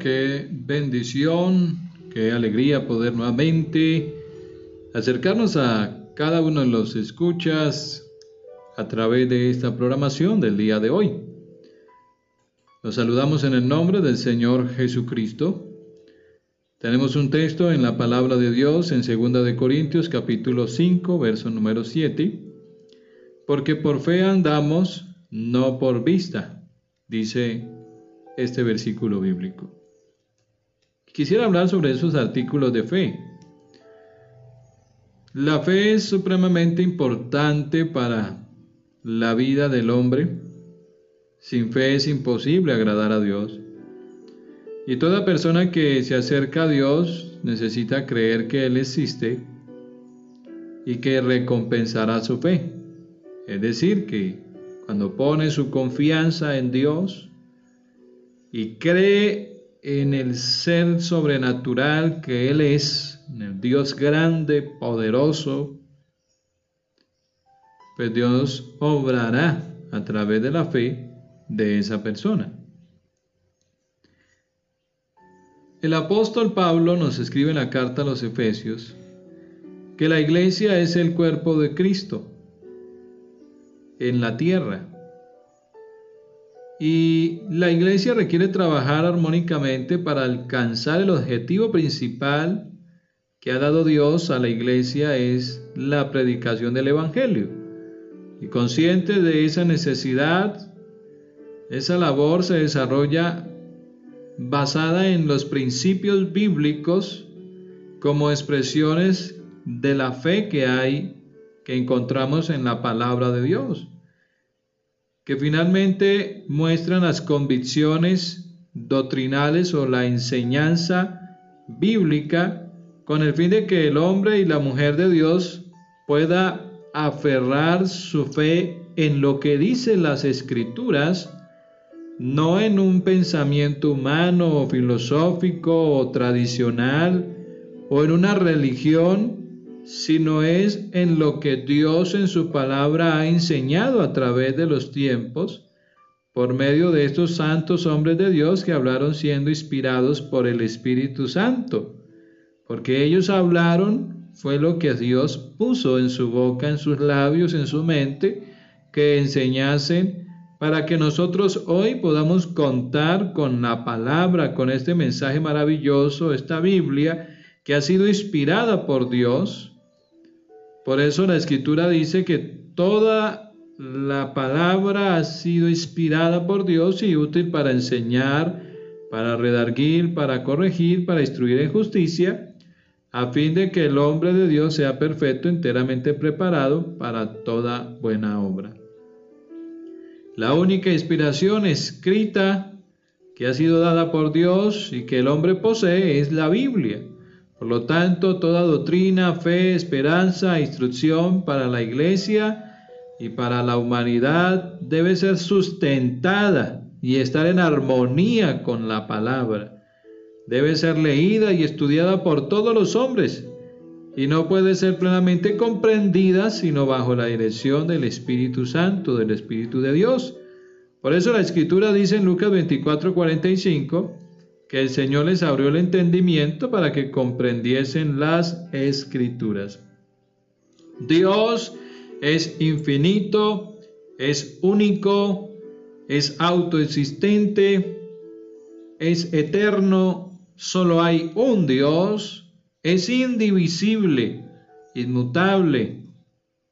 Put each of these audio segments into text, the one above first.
qué bendición, qué alegría poder nuevamente acercarnos a cada uno de los escuchas a través de esta programación del día de hoy. Los saludamos en el nombre del Señor Jesucristo. Tenemos un texto en la palabra de Dios en 2 de Corintios capítulo 5, verso número 7. Porque por fe andamos, no por vista, dice este versículo bíblico. Quisiera hablar sobre esos artículos de fe. La fe es supremamente importante para la vida del hombre. Sin fe es imposible agradar a Dios. Y toda persona que se acerca a Dios necesita creer que Él existe y que recompensará su fe. Es decir, que cuando pone su confianza en Dios, y cree en el ser sobrenatural que Él es, en el Dios grande, poderoso, pues Dios obrará a través de la fe de esa persona. El apóstol Pablo nos escribe en la carta a los Efesios que la iglesia es el cuerpo de Cristo en la tierra y la iglesia requiere trabajar armónicamente para alcanzar el objetivo principal que ha dado Dios a la iglesia es la predicación del Evangelio. Y consciente de esa necesidad, esa labor se desarrolla basada en los principios bíblicos como expresiones de la fe que hay, que encontramos en la palabra de Dios que finalmente muestran las convicciones doctrinales o la enseñanza bíblica con el fin de que el hombre y la mujer de Dios pueda aferrar su fe en lo que dicen las escrituras, no en un pensamiento humano o filosófico o tradicional o en una religión sino es en lo que Dios en su palabra ha enseñado a través de los tiempos, por medio de estos santos hombres de Dios que hablaron siendo inspirados por el Espíritu Santo, porque ellos hablaron fue lo que Dios puso en su boca, en sus labios, en su mente, que enseñasen para que nosotros hoy podamos contar con la palabra, con este mensaje maravilloso, esta Biblia, que ha sido inspirada por Dios, por eso la escritura dice que toda la palabra ha sido inspirada por Dios y útil para enseñar, para redarguir, para corregir, para instruir en justicia, a fin de que el hombre de Dios sea perfecto, enteramente preparado para toda buena obra. La única inspiración escrita que ha sido dada por Dios y que el hombre posee es la Biblia. Por lo tanto, toda doctrina, fe, esperanza, instrucción para la iglesia y para la humanidad debe ser sustentada y estar en armonía con la palabra. Debe ser leída y estudiada por todos los hombres y no puede ser plenamente comprendida sino bajo la dirección del Espíritu Santo, del Espíritu de Dios. Por eso la Escritura dice en Lucas 24:45, que el Señor les abrió el entendimiento para que comprendiesen las escrituras. Dios es infinito, es único, es autoexistente, es eterno, solo hay un Dios, es indivisible, inmutable,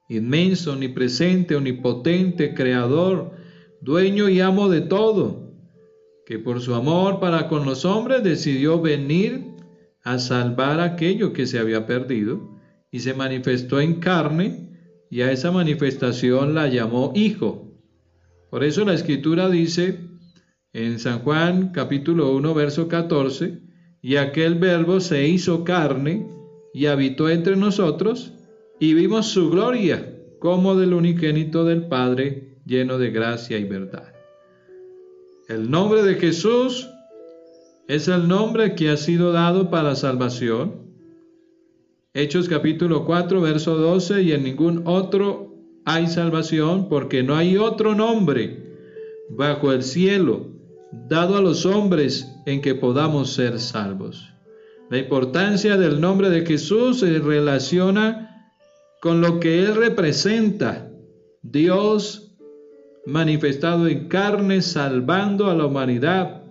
inmenso, omnipresente, omnipotente, creador, dueño y amo de todo que por su amor para con los hombres decidió venir a salvar aquello que se había perdido y se manifestó en carne y a esa manifestación la llamó hijo. Por eso la escritura dice en San Juan capítulo 1 verso 14, y aquel verbo se hizo carne y habitó entre nosotros y vimos su gloria como del unigénito del Padre lleno de gracia y verdad. El nombre de Jesús es el nombre que ha sido dado para salvación. Hechos capítulo 4, verso 12, y en ningún otro hay salvación, porque no hay otro nombre bajo el cielo dado a los hombres en que podamos ser salvos. La importancia del nombre de Jesús se relaciona con lo que Él representa, Dios manifestado en carne, salvando a la humanidad.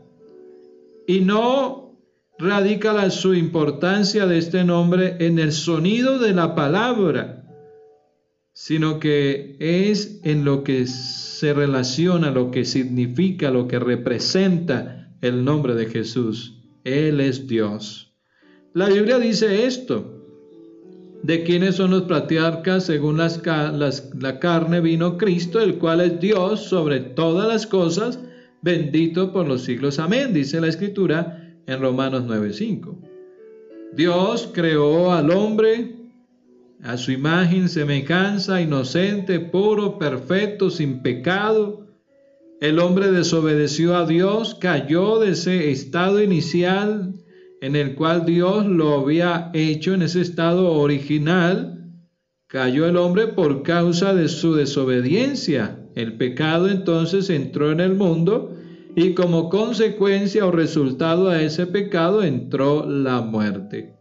Y no radica la, su importancia de este nombre en el sonido de la palabra, sino que es en lo que se relaciona, lo que significa, lo que representa el nombre de Jesús. Él es Dios. La Biblia dice esto. ¿De quiénes son los patriarcas? Según las, la carne vino Cristo, el cual es Dios sobre todas las cosas, bendito por los siglos. Amén, dice la Escritura en Romanos 9:5. Dios creó al hombre a su imagen, semejanza, inocente, puro, perfecto, sin pecado. El hombre desobedeció a Dios, cayó de ese estado inicial en el cual Dios lo había hecho en ese estado original, cayó el hombre por causa de su desobediencia. El pecado entonces entró en el mundo y como consecuencia o resultado a ese pecado entró la muerte.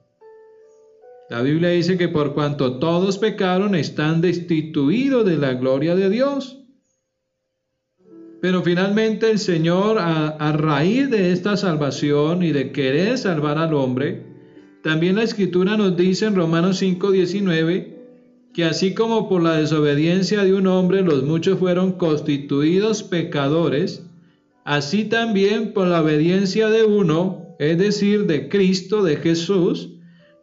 La Biblia dice que por cuanto todos pecaron están destituidos de la gloria de Dios. Pero finalmente el Señor, a, raíz de esta salvación y de querer salvar al hombre, también la Escritura nos dice en Romanos 5:19 que así como por la desobediencia de un hombre los muchos fueron constituidos pecadores, así también por la obediencia de uno, es decir, de Cristo, de Jesús,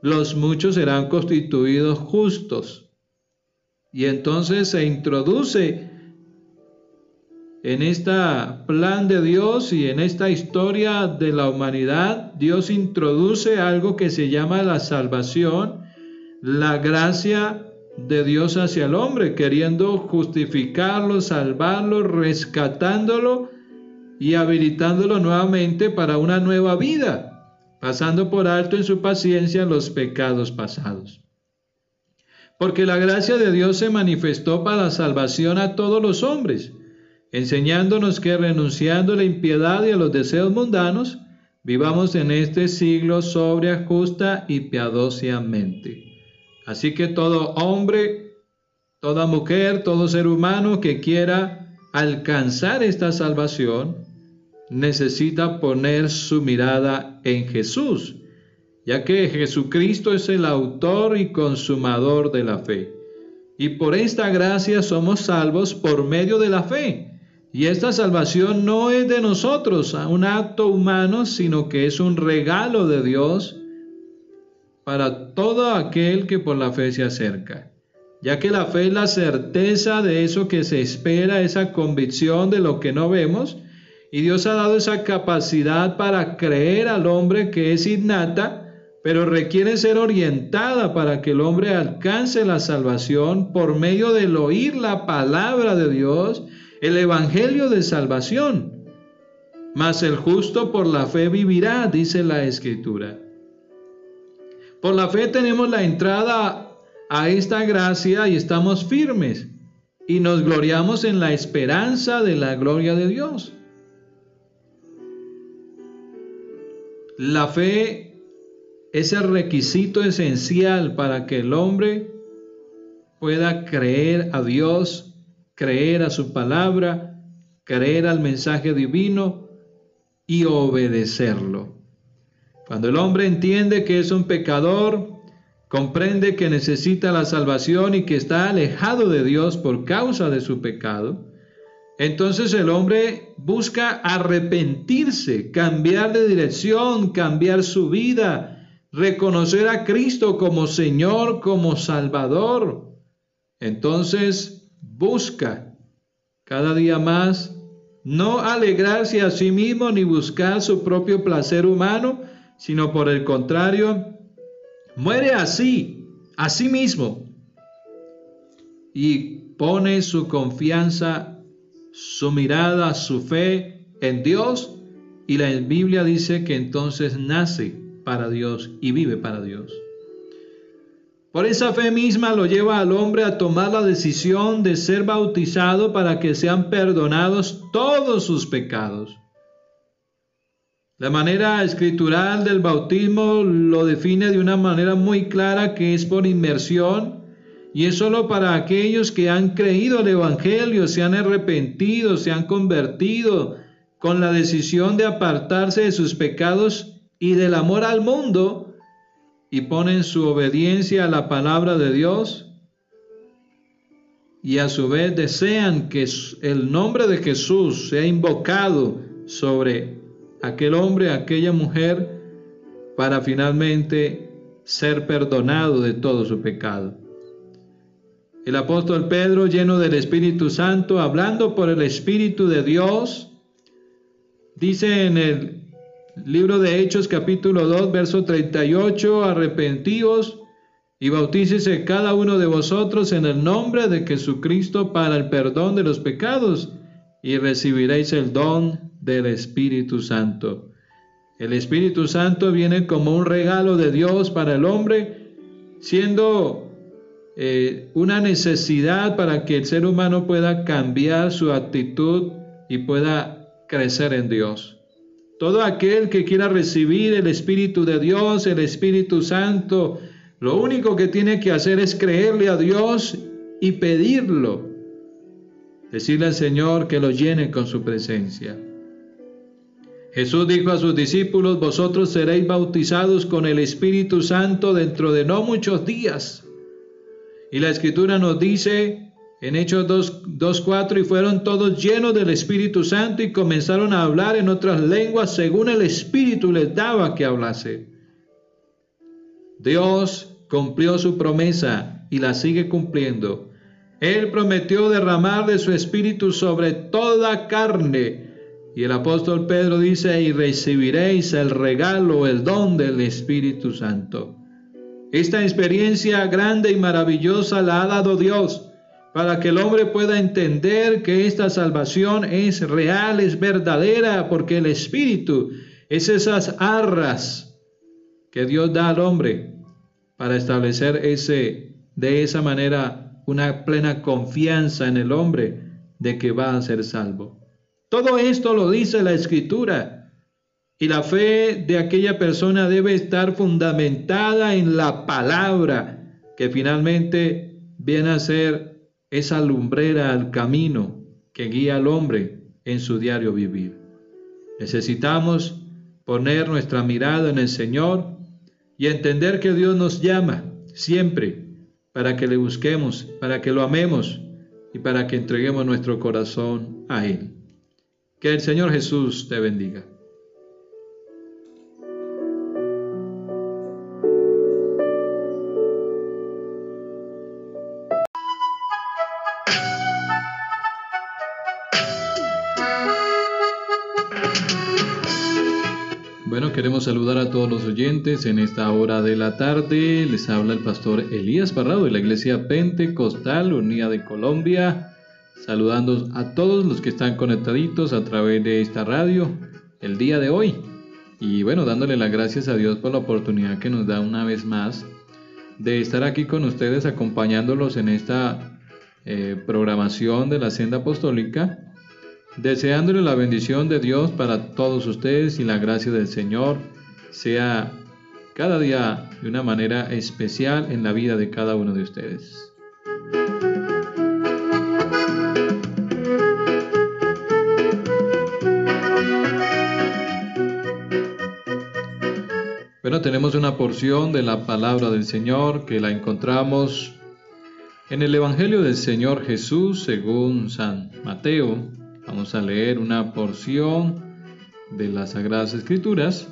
los muchos serán constituidos justos. Y entonces se introduce en este plan de Dios y en esta historia de la humanidad, Dios introduce algo que se llama la salvación, la gracia de Dios hacia el hombre, queriendo justificarlo, salvarlo, rescatándolo y habilitándolo nuevamente para una nueva vida, pasando por alto en su paciencia los pecados pasados. Porque la gracia de Dios se manifestó para la salvación a todos los hombres enseñándonos que renunciando a la impiedad y a los deseos mundanos, vivamos en este siglo sobria, justa y piadosamente. Así que todo hombre, toda mujer, todo ser humano que quiera alcanzar esta salvación, necesita poner su mirada en Jesús, ya que Jesucristo es el autor y consumador de la fe. Y por esta gracia somos salvos por medio de la fe y esta salvación no es de nosotros, un acto humano, sino que es un regalo de Dios para todo aquel que por la fe se acerca. Ya que la fe es la certeza de eso que se espera, esa convicción de lo que no vemos, y Dios ha dado esa capacidad para creer al hombre que es innata, pero requiere ser orientada para que el hombre alcance la salvación por medio del oír la palabra de Dios el Evangelio de salvación. Mas el justo por la fe vivirá, dice la Escritura. Por la fe tenemos la entrada a esta gracia y estamos firmes y nos gloriamos en la esperanza de la gloria de Dios. La fe es el requisito esencial para que el hombre pueda creer a Dios creer a su palabra, creer al mensaje divino y obedecerlo. Cuando el hombre entiende que es un pecador, comprende que necesita la salvación y que está alejado de Dios por causa de su pecado, entonces el hombre busca arrepentirse, cambiar de dirección, cambiar su vida, reconocer a Cristo como Señor, como Salvador. Entonces busca cada día más no alegrarse a sí mismo ni buscar su propio placer humano, sino por el contrario, muere así, a sí mismo, y pone su confianza, su mirada, su fe en Dios, y la Biblia dice que entonces nace para Dios y vive para Dios. Por esa fe misma lo lleva al hombre a tomar la decisión de ser bautizado para que sean perdonados todos sus pecados. La manera escritural del bautismo lo define de una manera muy clara que es por inmersión y es solo para aquellos que han creído el Evangelio, se han arrepentido, se han convertido con la decisión de apartarse de sus pecados y del amor al mundo y ponen su obediencia a la palabra de Dios y a su vez desean que el nombre de Jesús sea invocado sobre aquel hombre, aquella mujer, para finalmente ser perdonado de todo su pecado. El apóstol Pedro, lleno del Espíritu Santo, hablando por el Espíritu de Dios, dice en el libro de Hechos capítulo 2, verso 38, arrepentíos y bautícese cada uno de vosotros en el nombre de Jesucristo para el perdón de los pecados y recibiréis el don del Espíritu Santo. El Espíritu Santo viene como un regalo de Dios para el hombre, siendo eh, una necesidad para que el ser humano pueda cambiar su actitud y pueda crecer en Dios. Todo aquel que quiera recibir el Espíritu de Dios, el Espíritu Santo, lo único que tiene que hacer es creerle a Dios y pedirlo. Decirle al Señor que lo llene con su presencia. Jesús dijo a sus discípulos, vosotros seréis bautizados con el Espíritu Santo dentro de no muchos días. Y la escritura nos dice en Hechos 2.4, y fueron todos llenos del Espíritu Santo y comenzaron a hablar en otras lenguas según el Espíritu les daba que hablase. Dios cumplió su promesa y la sigue cumpliendo. Él prometió derramar de su Espíritu sobre toda carne. Y el apóstol Pedro dice, y recibiréis el regalo, el don del Espíritu Santo. Esta experiencia grande y maravillosa la ha dado Dios para que el hombre pueda entender que esta salvación es real, es verdadera, porque el Espíritu es esas arras que Dios da al hombre para establecer ese, de esa manera una plena confianza en el hombre de que va a ser salvo. Todo esto lo dice la Escritura. Y la fe de aquella persona debe estar fundamentada en la palabra que finalmente viene a ser esa lumbrera al camino que guía al hombre en su diario vivir. Necesitamos poner nuestra mirada en el Señor y entender que Dios nos llama siempre para que le busquemos, para que lo amemos y para que entreguemos nuestro corazón a Él. Que el Señor Jesús te bendiga. Queremos saludar a todos los oyentes en esta hora de la tarde. Les habla el pastor Elías Parrado de la Iglesia Pentecostal Unida de Colombia, saludando a todos los que están conectaditos a través de esta radio el día de hoy. Y bueno, dándole las gracias a Dios por la oportunidad que nos da una vez más de estar aquí con ustedes acompañándolos en esta eh, programación de la Senda Apostólica deseándole la bendición de Dios para todos ustedes y la gracia del Señor sea cada día de una manera especial en la vida de cada uno de ustedes. Bueno, tenemos una porción de la palabra del Señor que la encontramos en el Evangelio del Señor Jesús según San Mateo, Vamos a leer una porción de las Sagradas Escrituras,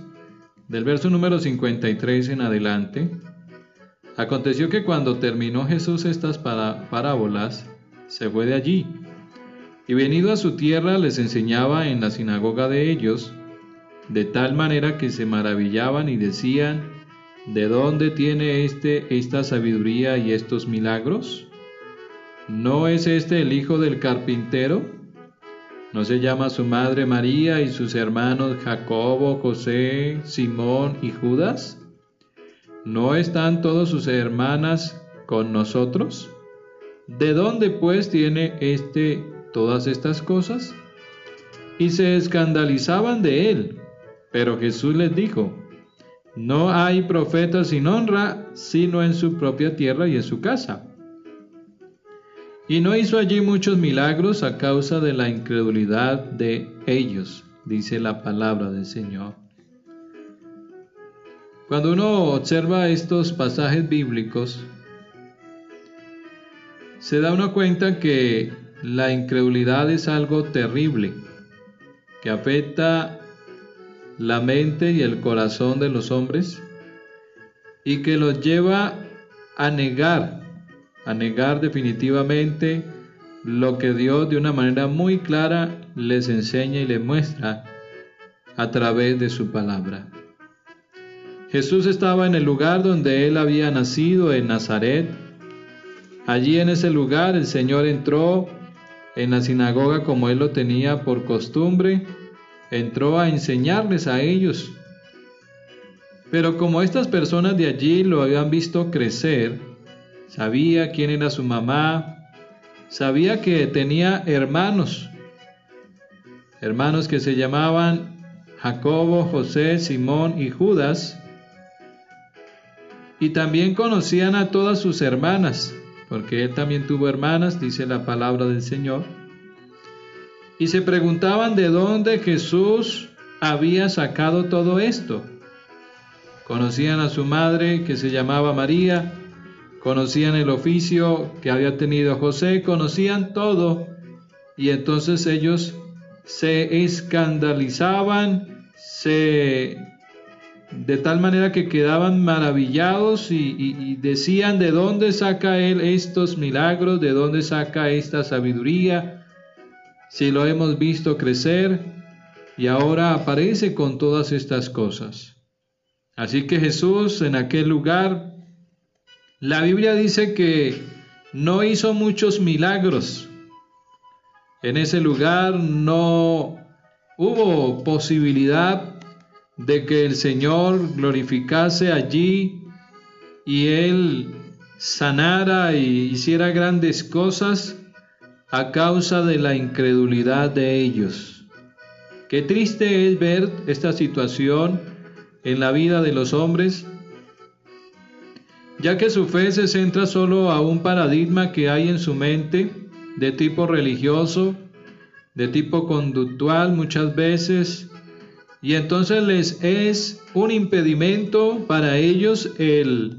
del verso número 53 en adelante. Aconteció que cuando terminó Jesús estas parábolas, se fue de allí, y venido a su tierra les enseñaba en la sinagoga de ellos, de tal manera que se maravillaban y decían, ¿de dónde tiene este esta sabiduría y estos milagros? ¿No es este el hijo del carpintero? ¿No se llama su madre María y sus hermanos Jacobo, José, Simón y Judas? ¿No están todas sus hermanas con nosotros? ¿De dónde pues tiene éste todas estas cosas? Y se escandalizaban de él. Pero Jesús les dijo, no hay profeta sin honra, sino en su propia tierra y en su casa. Y no hizo allí muchos milagros a causa de la incredulidad de ellos, dice la palabra del Señor. Cuando uno observa estos pasajes bíblicos, se da uno cuenta que la incredulidad es algo terrible, que afecta la mente y el corazón de los hombres y que los lleva a negar, a negar definitivamente lo que Dios de una manera muy clara les enseña y les muestra a través de su palabra. Jesús estaba en el lugar donde él había nacido, en Nazaret. Allí en ese lugar el Señor entró en la sinagoga como él lo tenía por costumbre entró a enseñarles a ellos. Pero como estas personas de allí lo habían visto crecer, sabía quién era su mamá, sabía que tenía hermanos, hermanos que se llamaban Jacobo, José, Simón y Judas, y también conocían a todas sus hermanas, porque él también tuvo hermanas, dice la palabra del Señor. Y se preguntaban de dónde Jesús había sacado todo esto. Conocían a su madre que se llamaba María, conocían el oficio que había tenido José, conocían todo y entonces ellos se escandalizaban, se de tal manera que quedaban maravillados y, y, decían de dónde saca él estos milagros, de dónde saca esta sabiduría, si lo hemos visto crecer y ahora aparece con todas estas cosas. Así que Jesús en aquel lugar, la Biblia dice que no hizo muchos milagros. En ese lugar no hubo posibilidad de que el Señor glorificase allí y Él sanara y hiciera grandes cosas a causa de la incredulidad de ellos. Qué triste es ver esta situación en la vida de los hombres, ya que su fe se centra solo a un paradigma que hay en su mente de tipo religioso, de tipo conductual muchas veces, y entonces les es un impedimento para ellos el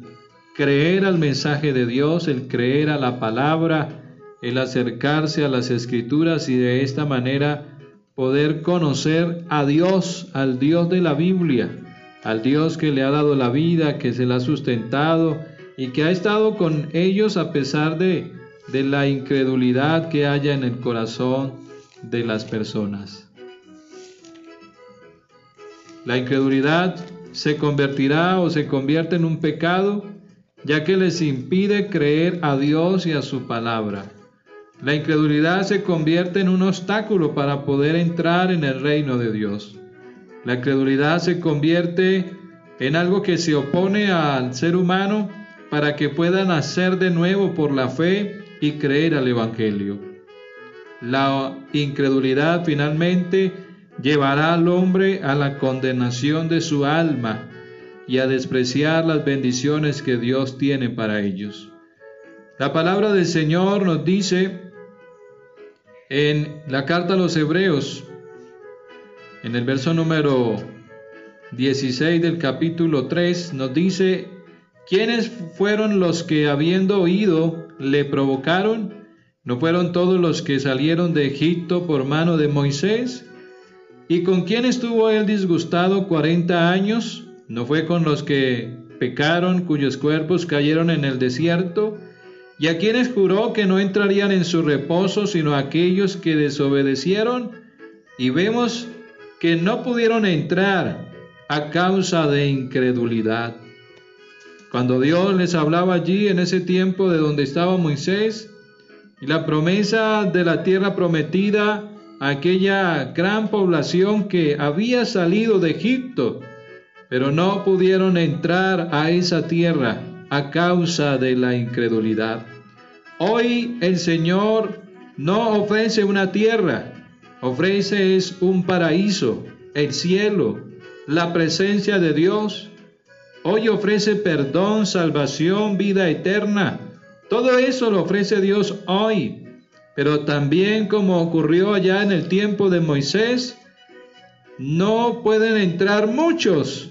creer al mensaje de Dios, el creer a la palabra, el acercarse a las escrituras y de esta manera poder conocer a Dios, al Dios de la Biblia, al Dios que le ha dado la vida, que se la ha sustentado y que ha estado con ellos a pesar de, de la incredulidad que haya en el corazón de las personas. La incredulidad se convertirá o se convierte en un pecado, ya que les impide creer a Dios y a su palabra. La incredulidad se convierte en un obstáculo para poder entrar en el reino de Dios. La incredulidad se convierte en algo que se opone al ser humano para que pueda nacer de nuevo por la fe y creer al Evangelio. La incredulidad finalmente llevará al hombre a la condenación de su alma y a despreciar las bendiciones que Dios tiene para ellos. La palabra del Señor nos dice en la carta a los Hebreos, en el verso número 16 del capítulo 3, nos dice, ¿quiénes fueron los que habiendo oído le provocaron? ¿No fueron todos los que salieron de Egipto por mano de Moisés? ¿Y con quién estuvo él disgustado cuarenta años? ¿No fue con los que pecaron, cuyos cuerpos cayeron en el desierto? y a quienes juró que no entrarían en su reposo sino aquellos que desobedecieron, y vemos que no pudieron entrar a causa de incredulidad. Cuando Dios les hablaba allí en ese tiempo de donde estaba Moisés, y la promesa de la tierra prometida, aquella gran población que había salido de Egipto, pero no pudieron entrar a esa tierra a causa de la incredulidad. Hoy el Señor no ofrece una tierra, ofrece es un paraíso, el cielo, la presencia de Dios. Hoy ofrece perdón, salvación, vida eterna. Todo eso lo ofrece Dios hoy. Pero también como ocurrió allá en el tiempo de Moisés, no pueden entrar muchos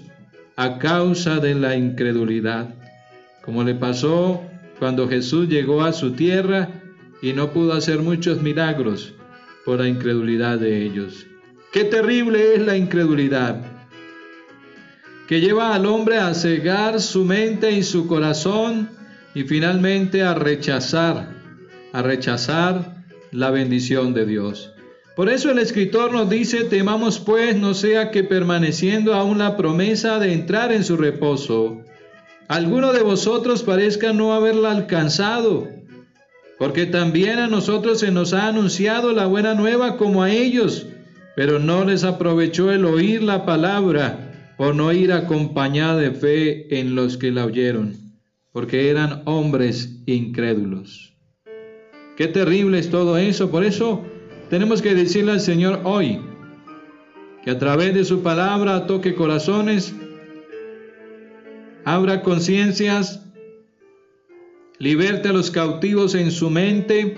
a causa de la incredulidad, como le pasó cuando Jesús llegó a su tierra y no pudo hacer muchos milagros por la incredulidad de ellos. Qué terrible es la incredulidad, que lleva al hombre a cegar su mente y su corazón y finalmente a rechazar, a rechazar la bendición de Dios. Por eso el escritor nos dice, temamos pues no sea que permaneciendo aún la promesa de entrar en su reposo, alguno de vosotros parezca no haberla alcanzado, porque también a nosotros se nos ha anunciado la buena nueva como a ellos, pero no les aprovechó el oír la palabra por no ir acompañada de fe en los que la oyeron, porque eran hombres incrédulos. Qué terrible es todo eso, por eso tenemos que decirle al Señor hoy que a través de su palabra toque corazones, abra conciencias, liberte a los cautivos en su mente,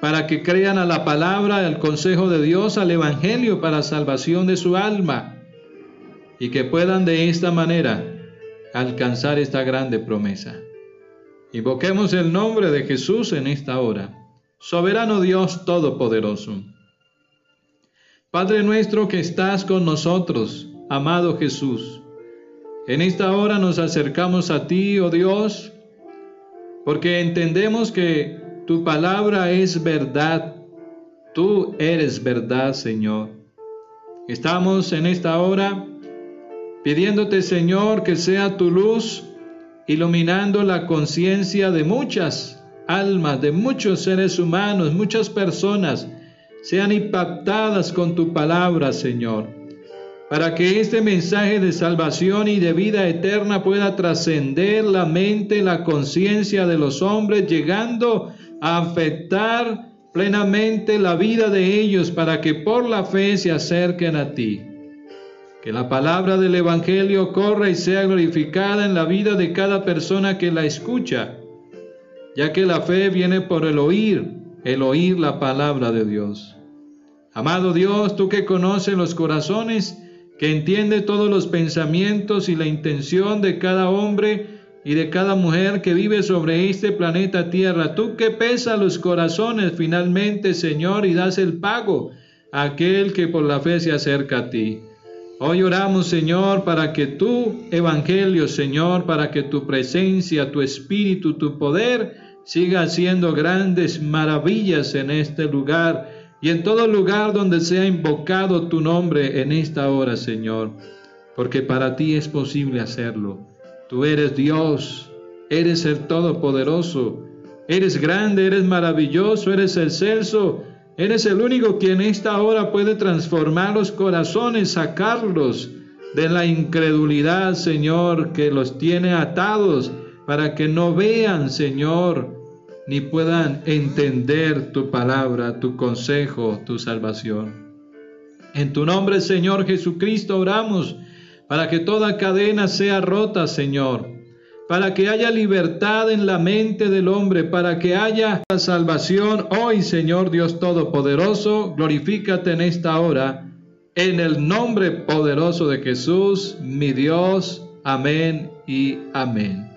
para que crean a la palabra, al consejo de Dios, al Evangelio para salvación de su alma y que puedan de esta manera alcanzar esta grande promesa. Invoquemos el nombre de Jesús en esta hora. Soberano Dios Todopoderoso. Padre nuestro que estás con nosotros, amado Jesús, en esta hora nos acercamos a ti, oh Dios, porque entendemos que tu palabra es verdad. Tú eres verdad, Señor. Estamos en esta hora pidiéndote, Señor, que sea tu luz iluminando la conciencia de muchas almas, de muchos seres humanos, muchas personas, sean impactadas con tu palabra, Señor, para que este mensaje de salvación y de vida eterna pueda trascender la mente, la conciencia de los hombres, llegando afectar plenamente la vida de ellos para que por la fe se acerquen a ti. Que la palabra del Evangelio corra y sea glorificada en la vida de cada persona que la escucha, ya que la fe viene por el oír, el oír la palabra de Dios. Amado Dios, tú que conoces los corazones, que entiende todos los pensamientos y la intención de cada hombre, y de cada mujer que vive sobre este planeta Tierra. Tú que pesas los corazones finalmente, Señor, y das el pago a aquel que por la fe se acerca a ti. Hoy oramos, Señor, para que tu evangelio, Señor, para que tu presencia, tu espíritu, tu poder siga haciendo grandes maravillas en este lugar y en todo lugar donde sea invocado tu nombre en esta hora, Señor, porque para ti es posible hacerlo. Tú eres Dios, eres el Todopoderoso, eres grande, eres maravilloso, eres el celso, eres el único quien en esta hora puede transformar los corazones, sacarlos de la incredulidad, Señor, que los tiene atados para que no vean, Señor, ni puedan entender tu palabra, tu consejo, tu salvación. En tu nombre, Señor Jesucristo, oramos para que toda cadena sea rota, Señor, para que haya libertad en la mente del hombre, para que haya salvación hoy, Señor Dios Todopoderoso, glorifícate en esta hora, en el nombre poderoso de Jesús, mi Dios. Amén y amén.